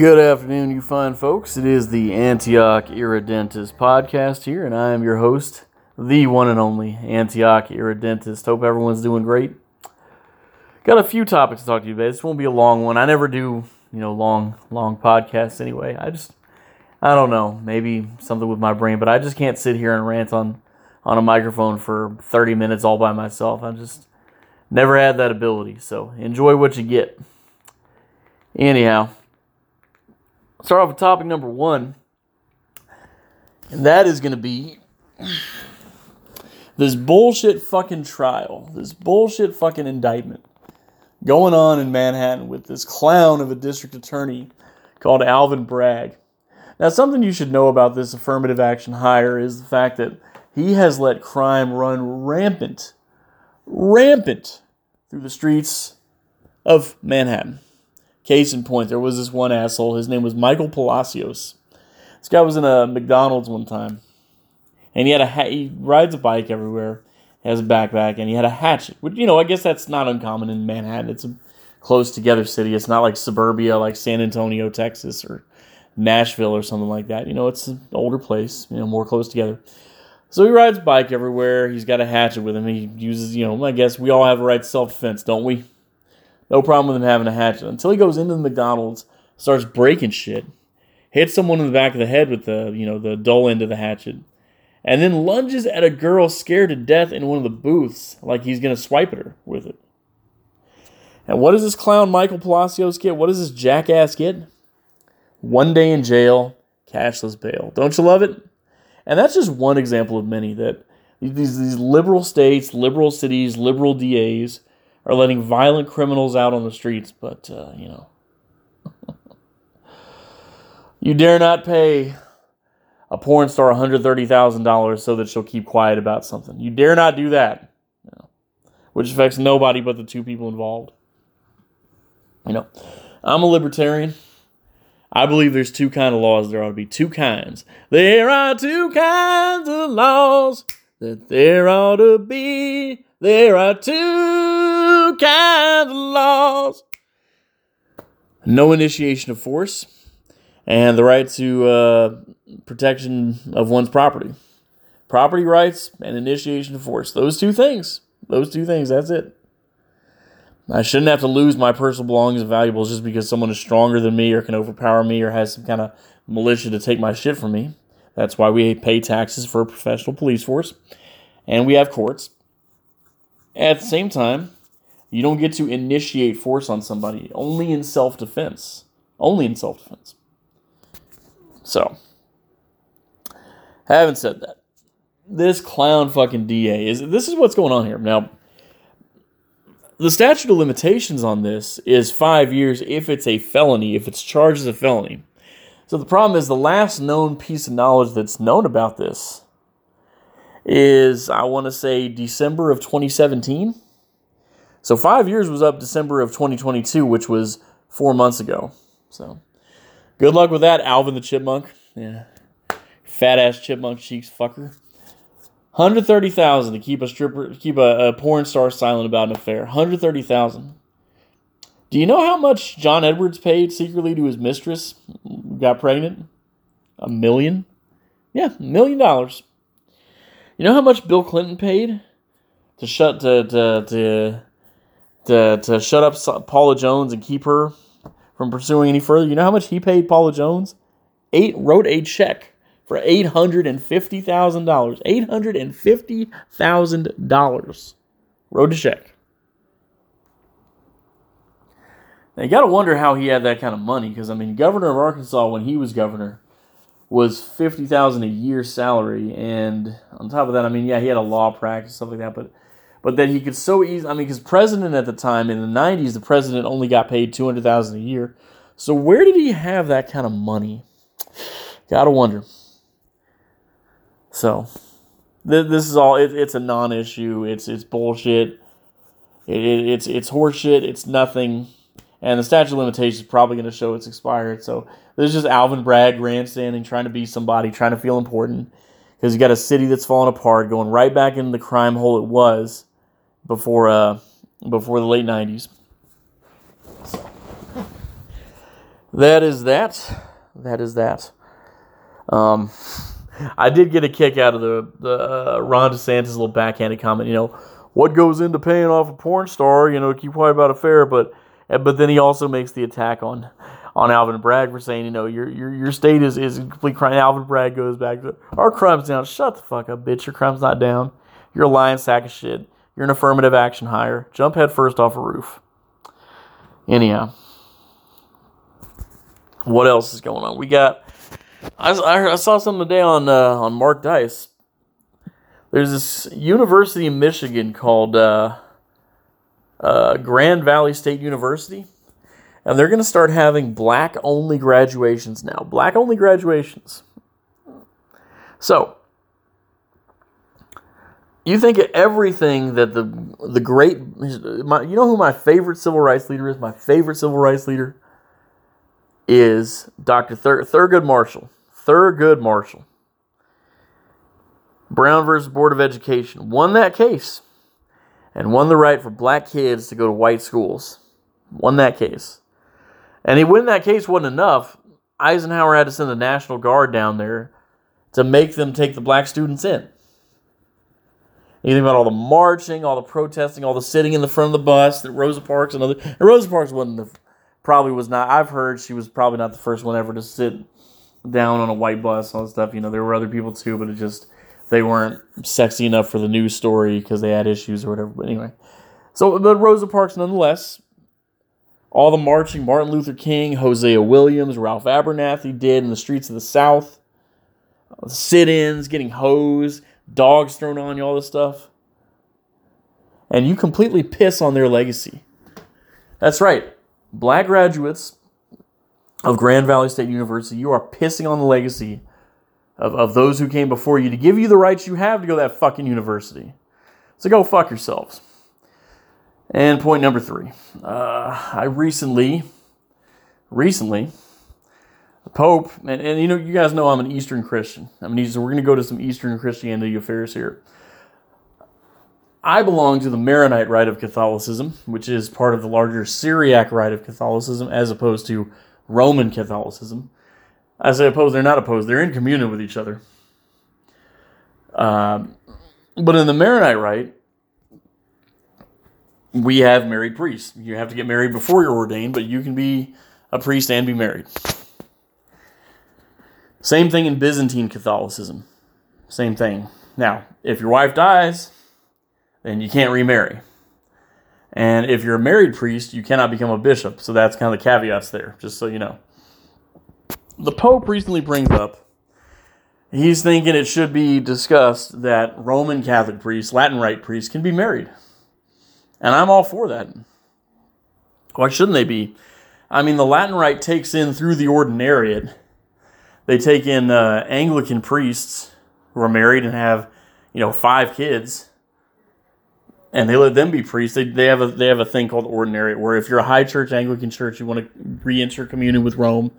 Good afternoon, you fine folks. It is the Antioch Irredentist podcast here, and I am your host, the one and only Antioch Irredentist. Hope everyone's doing great. Got a few topics to talk to you about. This won't be a long one. I never do, you know, long, long podcasts anyway. I just, I don't know, maybe something with my brain, but I just can't sit here and rant on, on a microphone for 30 minutes all by myself. I just never had that ability. So enjoy what you get. Anyhow start off with topic number one, and that is going to be this bullshit fucking trial, this bullshit fucking indictment going on in Manhattan with this clown of a district attorney called Alvin Bragg. Now, something you should know about this affirmative action hire is the fact that he has let crime run rampant, rampant through the streets of Manhattan. Case in point, there was this one asshole. His name was Michael Palacios. This guy was in a McDonald's one time, and he had a ha- he rides a bike everywhere. Has a backpack, and he had a hatchet. Which you know, I guess that's not uncommon in Manhattan. It's a close together city. It's not like suburbia, like San Antonio, Texas, or Nashville or something like that. You know, it's an older place. You know, more close together. So he rides bike everywhere. He's got a hatchet with him. He uses, you know, I guess we all have a right to self defense, don't we? No problem with him having a hatchet until he goes into the McDonald's, starts breaking shit, hits someone in the back of the head with the you know the dull end of the hatchet, and then lunges at a girl scared to death in one of the booths like he's gonna swipe at her with it. And what does this clown Michael Palacios get? What does this jackass get? One day in jail, cashless bail. Don't you love it? And that's just one example of many that these, these liberal states, liberal cities, liberal DAs are letting violent criminals out on the streets, but, uh, you know. you dare not pay a porn star $130,000 so that she'll keep quiet about something. You dare not do that. You know, which affects nobody but the two people involved. You know, I'm a libertarian. I believe there's two kind of laws. There ought to be two kinds. There are two kinds of laws that there ought to be. There are two kinds of laws no initiation of force and the right to uh, protection of one's property. Property rights and initiation of force. Those two things. Those two things. That's it. I shouldn't have to lose my personal belongings and valuables just because someone is stronger than me or can overpower me or has some kind of militia to take my shit from me. That's why we pay taxes for a professional police force and we have courts. At the same time, you don't get to initiate force on somebody only in self defense. Only in self defense. So, having said that, this clown fucking DA is this is what's going on here. Now, the statute of limitations on this is five years if it's a felony, if it's charged as a felony. So the problem is the last known piece of knowledge that's known about this is I want to say December of 2017. So five years was up December of 2022, which was four months ago. So good luck with that, Alvin the Chipmunk. Yeah, fat ass chipmunk cheeks fucker. Hundred thirty thousand to keep a stripper, keep a, a porn star silent about an affair. Hundred thirty thousand. Do you know how much John Edwards paid secretly to his mistress? Got pregnant. A million. Yeah, million dollars. You know how much Bill Clinton paid to shut to to to to, to shut up Paula Jones and keep her from pursuing any further? You know how much he paid Paula Jones? Eight wrote a check for eight hundred and fifty thousand dollars. Eight hundred and fifty thousand dollars. Wrote a check. Now, you got to wonder how he had that kind of money because I mean, governor of Arkansas when he was governor was fifty thousand a year salary, and on top of that, I mean, yeah, he had a law practice stuff like that, but but that he could so easy. I mean, because president at the time in the '90s, the president only got paid two hundred thousand a year. So where did he have that kind of money? Gotta wonder. So th- this is all. It, it's a non-issue. It's it's bullshit. It, it, it's it's horseshit. It's nothing. And the statute of limitations is probably going to show it's expired. So there's just Alvin Bragg grandstanding, trying to be somebody, trying to feel important. Because you got a city that's falling apart, going right back into the crime hole it was before uh, before the late '90s. that is that. That is that. Um, I did get a kick out of the the uh, Ron DeSantis little backhanded comment. You know, what goes into paying off a porn star? You know, keep quiet about a affair, but but then he also makes the attack on on Alvin Bragg for saying, you know, your your your state is is complete crime. Alvin Bragg goes back our crime's down. Shut the fuck up, bitch. Your crime's not down. You're a lying sack of shit. You're an affirmative action hire. Jump head first off a roof. Anyhow, what else is going on? We got. I, I saw something today on uh, on Mark Dice. There's this university in Michigan called uh, uh, Grand Valley State University, and they're going to start having black only graduations now. Black only graduations. So, you think of everything that the the great my, you know who my favorite civil rights leader is? My favorite civil rights leader is Dr. Thur, Thurgood Marshall. Thurgood Marshall. Brown versus Board of Education. Won that case. And won the right for black kids to go to white schools. Won that case. And he win that case wasn't enough. Eisenhower had to send the National Guard down there to make them take the black students in you think about all the marching, all the protesting, all the sitting in the front of the bus that Rosa Parks and other. And Rosa Parks wasn't the, probably was not. I've heard she was probably not the first one ever to sit down on a white bus, all that stuff. You know, there were other people too, but it just they weren't sexy enough for the news story because they had issues or whatever. But anyway, so but Rosa Parks nonetheless. All the marching Martin Luther King, Hosea Williams, Ralph Abernathy did in the streets of the South. Sit ins, getting hosed dogs thrown on you, all this stuff. And you completely piss on their legacy. That's right. Black graduates of Grand Valley State University, you are pissing on the legacy of, of those who came before you to give you the rights you have to go to that fucking university. So go fuck yourselves. And point number three. Uh, I recently, recently, the Pope, and, and you know, you guys know I'm an Eastern Christian. I mean, we're going to go to some Eastern Christianity affairs here. I belong to the Maronite rite of Catholicism, which is part of the larger Syriac rite of Catholicism, as opposed to Roman Catholicism. I say opposed, they're not opposed, they're in communion with each other. Um, but in the Maronite rite, we have married priests. You have to get married before you're ordained, but you can be a priest and be married. Same thing in Byzantine Catholicism. Same thing. Now, if your wife dies, then you can't remarry. And if you're a married priest, you cannot become a bishop. So that's kind of the caveats there, just so you know. The Pope recently brings up, he's thinking it should be discussed that Roman Catholic priests, Latin Rite priests, can be married. And I'm all for that. Why shouldn't they be? I mean, the Latin Rite takes in through the ordinariate they take in uh, Anglican priests who are married and have, you know, five kids, and they let them be priests. They, they have a they have a thing called ordinary, where if you're a high church Anglican church, you want to re-enter communion with Rome,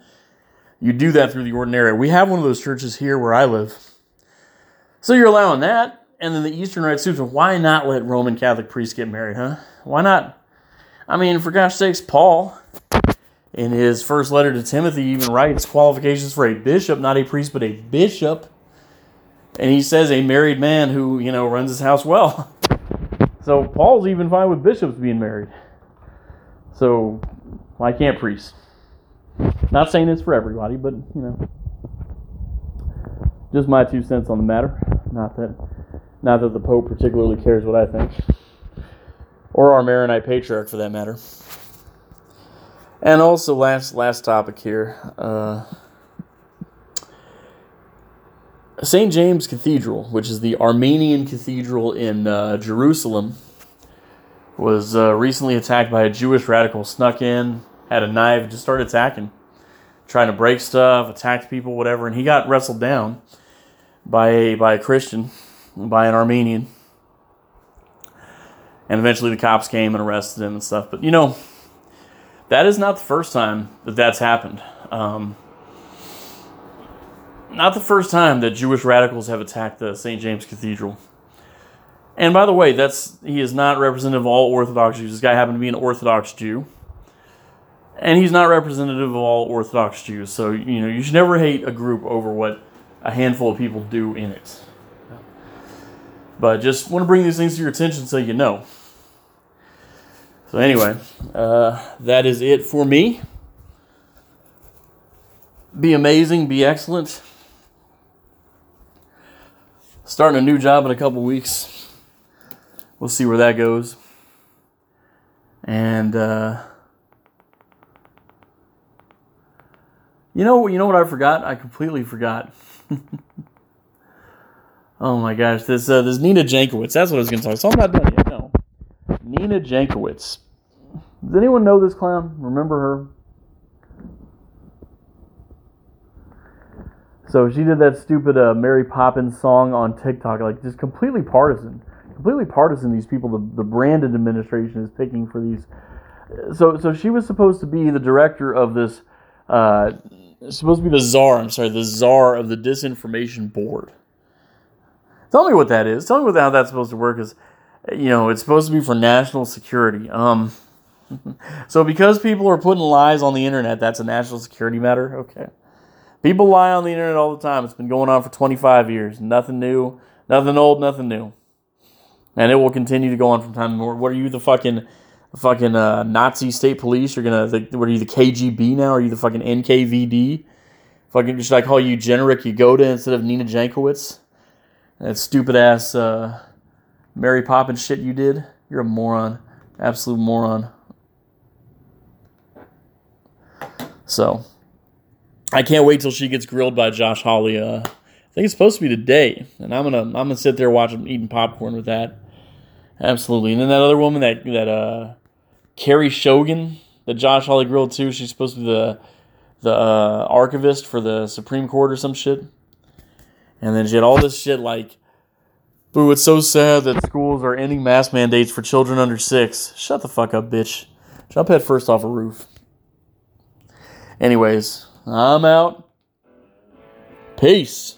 you do that through the ordinary. We have one of those churches here where I live, so you're allowing that. And then the Eastern Rite Sutra, why not let Roman Catholic priests get married, huh? Why not? I mean, for gosh sakes, Paul in his first letter to Timothy, he even writes qualifications for a bishop, not a priest, but a bishop. And he says a married man who, you know, runs his house well. So Paul's even fine with bishops being married. So why can't priests? Not saying it's for everybody, but you know, just my two cents on the matter. Not that, not that the Pope particularly cares what I think, or our Maronite patriarch for that matter. And also, last last topic here. Uh, St. James Cathedral, which is the Armenian cathedral in uh, Jerusalem, was uh, recently attacked by a Jewish radical. Snuck in, had a knife, just started attacking, trying to break stuff, attacked people, whatever. And he got wrestled down by a by a Christian, by an Armenian. And eventually, the cops came and arrested him and stuff. But you know, that is not the first time that that's happened. Um, not the first time that Jewish radicals have attacked the St. James Cathedral. And by the way, that's he is not representative of all Orthodox Jews. This guy happened to be an Orthodox Jew. And he's not representative of all Orthodox Jews. So, you know, you should never hate a group over what a handful of people do in it. But just want to bring these things to your attention so you know. So, anyway, uh, that is it for me. Be amazing, be excellent starting a new job in a couple weeks. We'll see where that goes. And uh, you know, you know what I forgot? I completely forgot. oh my gosh, this uh, this Nina Jankowicz. That's what I was going to talk. So I'm not done yet. Nina Jankowicz. Does anyone know this clown? Remember her? So she did that stupid uh, Mary Poppins song on TikTok, like just completely partisan, completely partisan. These people, the, the Brandon administration is picking for these. So so she was supposed to be the director of this, uh, supposed to be the czar. I'm sorry, the czar of the disinformation board. Tell me what that is. Tell me what how that's supposed to work. Is you know it's supposed to be for national security. Um. so because people are putting lies on the internet, that's a national security matter. Okay. People lie on the internet all the time. It's been going on for 25 years. Nothing new, nothing old, nothing new. And it will continue to go on from time to time. What are you, the fucking, fucking uh, Nazi state police? You're gonna, the, what are you, the KGB now? Are you the fucking NKVD? Fucking, should I call you Genrikh Yagoda instead of Nina Jankowicz? That stupid ass uh, Mary Poppins shit you did. You're a moron, absolute moron. So. I can't wait till she gets grilled by Josh Hawley. Uh, I think it's supposed to be today, and I'm gonna I'm gonna sit there watching eating popcorn with that. Absolutely, and then that other woman that that uh, Carlie Shogan that Josh Hawley grilled too. She's supposed to be the the uh, archivist for the Supreme Court or some shit. And then she had all this shit like, "Boo, it's so sad that schools are ending mask mandates for children under six. Shut the fuck up, bitch. Jump head first off a roof. Anyways, I'm out. Peace.